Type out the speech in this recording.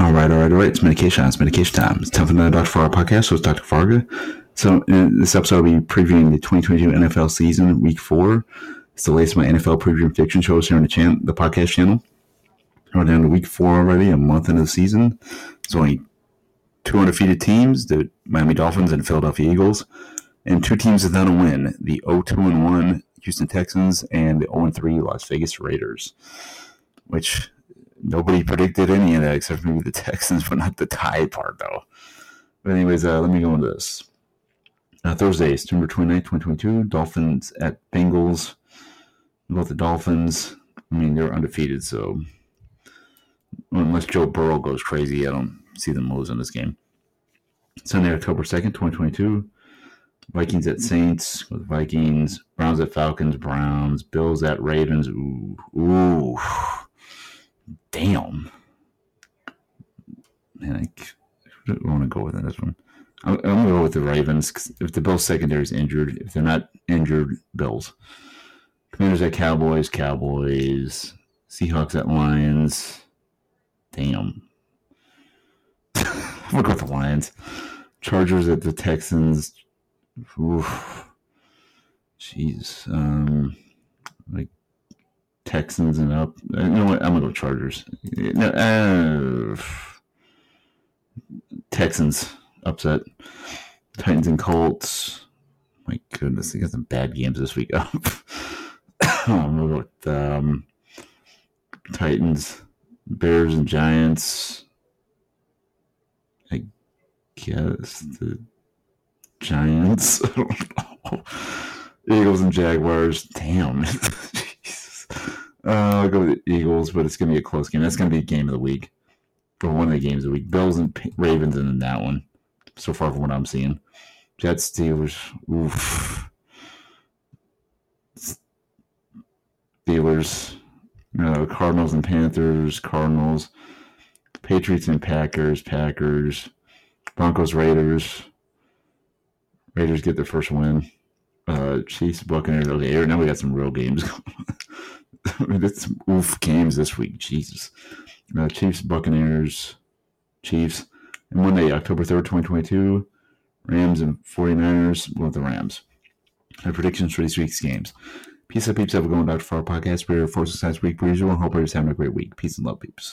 All right, all right, all right. It's medication. It's medication time. It's time for another Dr. Farga podcast. So it's Dr. Farga. So in this episode, I'll be previewing the 2022 NFL season, week four. It's the latest of my NFL preview and prediction shows here on the channel, the podcast channel. We're down to week four already, a month into the season. It's only two undefeated teams, the Miami Dolphins and Philadelphia Eagles, and two teams without a win, the 0-2 and 1 Houston Texans and the 0 3 Las Vegas Raiders, which nobody predicted any of that except maybe the Texans, but not the tie part though. But anyways, uh, let me go into this. Uh, Thursday, September 29th, 2022, Dolphins at Bengals. Both the Dolphins, I mean, they're undefeated, so unless Joe Burrow goes crazy, I don't see them losing this game. Sunday, October 2nd, 2022, Vikings at Saints with Vikings, Browns at Falcons, Browns, Bills at Ravens. Ooh, ooh, damn. Man, I, want to go with this one. I'm, I'm going to go with the Ravens. If the Bills secondary is injured, if they're not injured, Bills. Commanders at Cowboys, Cowboys. Seahawks at Lions. Damn. I'm going to go with the Lions. Chargers at the Texans. Oof. Jeez. Um, like Texans and up. You know what? I'm gonna go Chargers. No, uh, Texans upset. Titans and Colts. My goodness, they got some bad games this week. Up. With um, Titans, Bears, and Giants. I guess the Giants. Eagles and Jaguars. Damn. uh, I'll go with the Eagles, but it's going to be a close game. That's going to be game of the week. Or one of the games of the week. Bills and Ravens in that one. So far from what I'm seeing. Jets, Steelers. Oof. Steelers. Uh, Cardinals and Panthers. Cardinals. Patriots and Packers. Packers. Broncos, Raiders. Raiders get their first win. Uh, Chiefs, Buccaneers. Okay, now we got some real games. I mean, some oof games this week. Jesus. Uh, Chiefs, Buccaneers, Chiefs. And Monday, October 3rd, 2022, Rams and 49ers. Well, the Rams. My predictions for this week's games. Peace out, peeps. Have a going Dr. Far podcast. We're for success week per usual. And hope everybody's having a great week. Peace and love, peeps.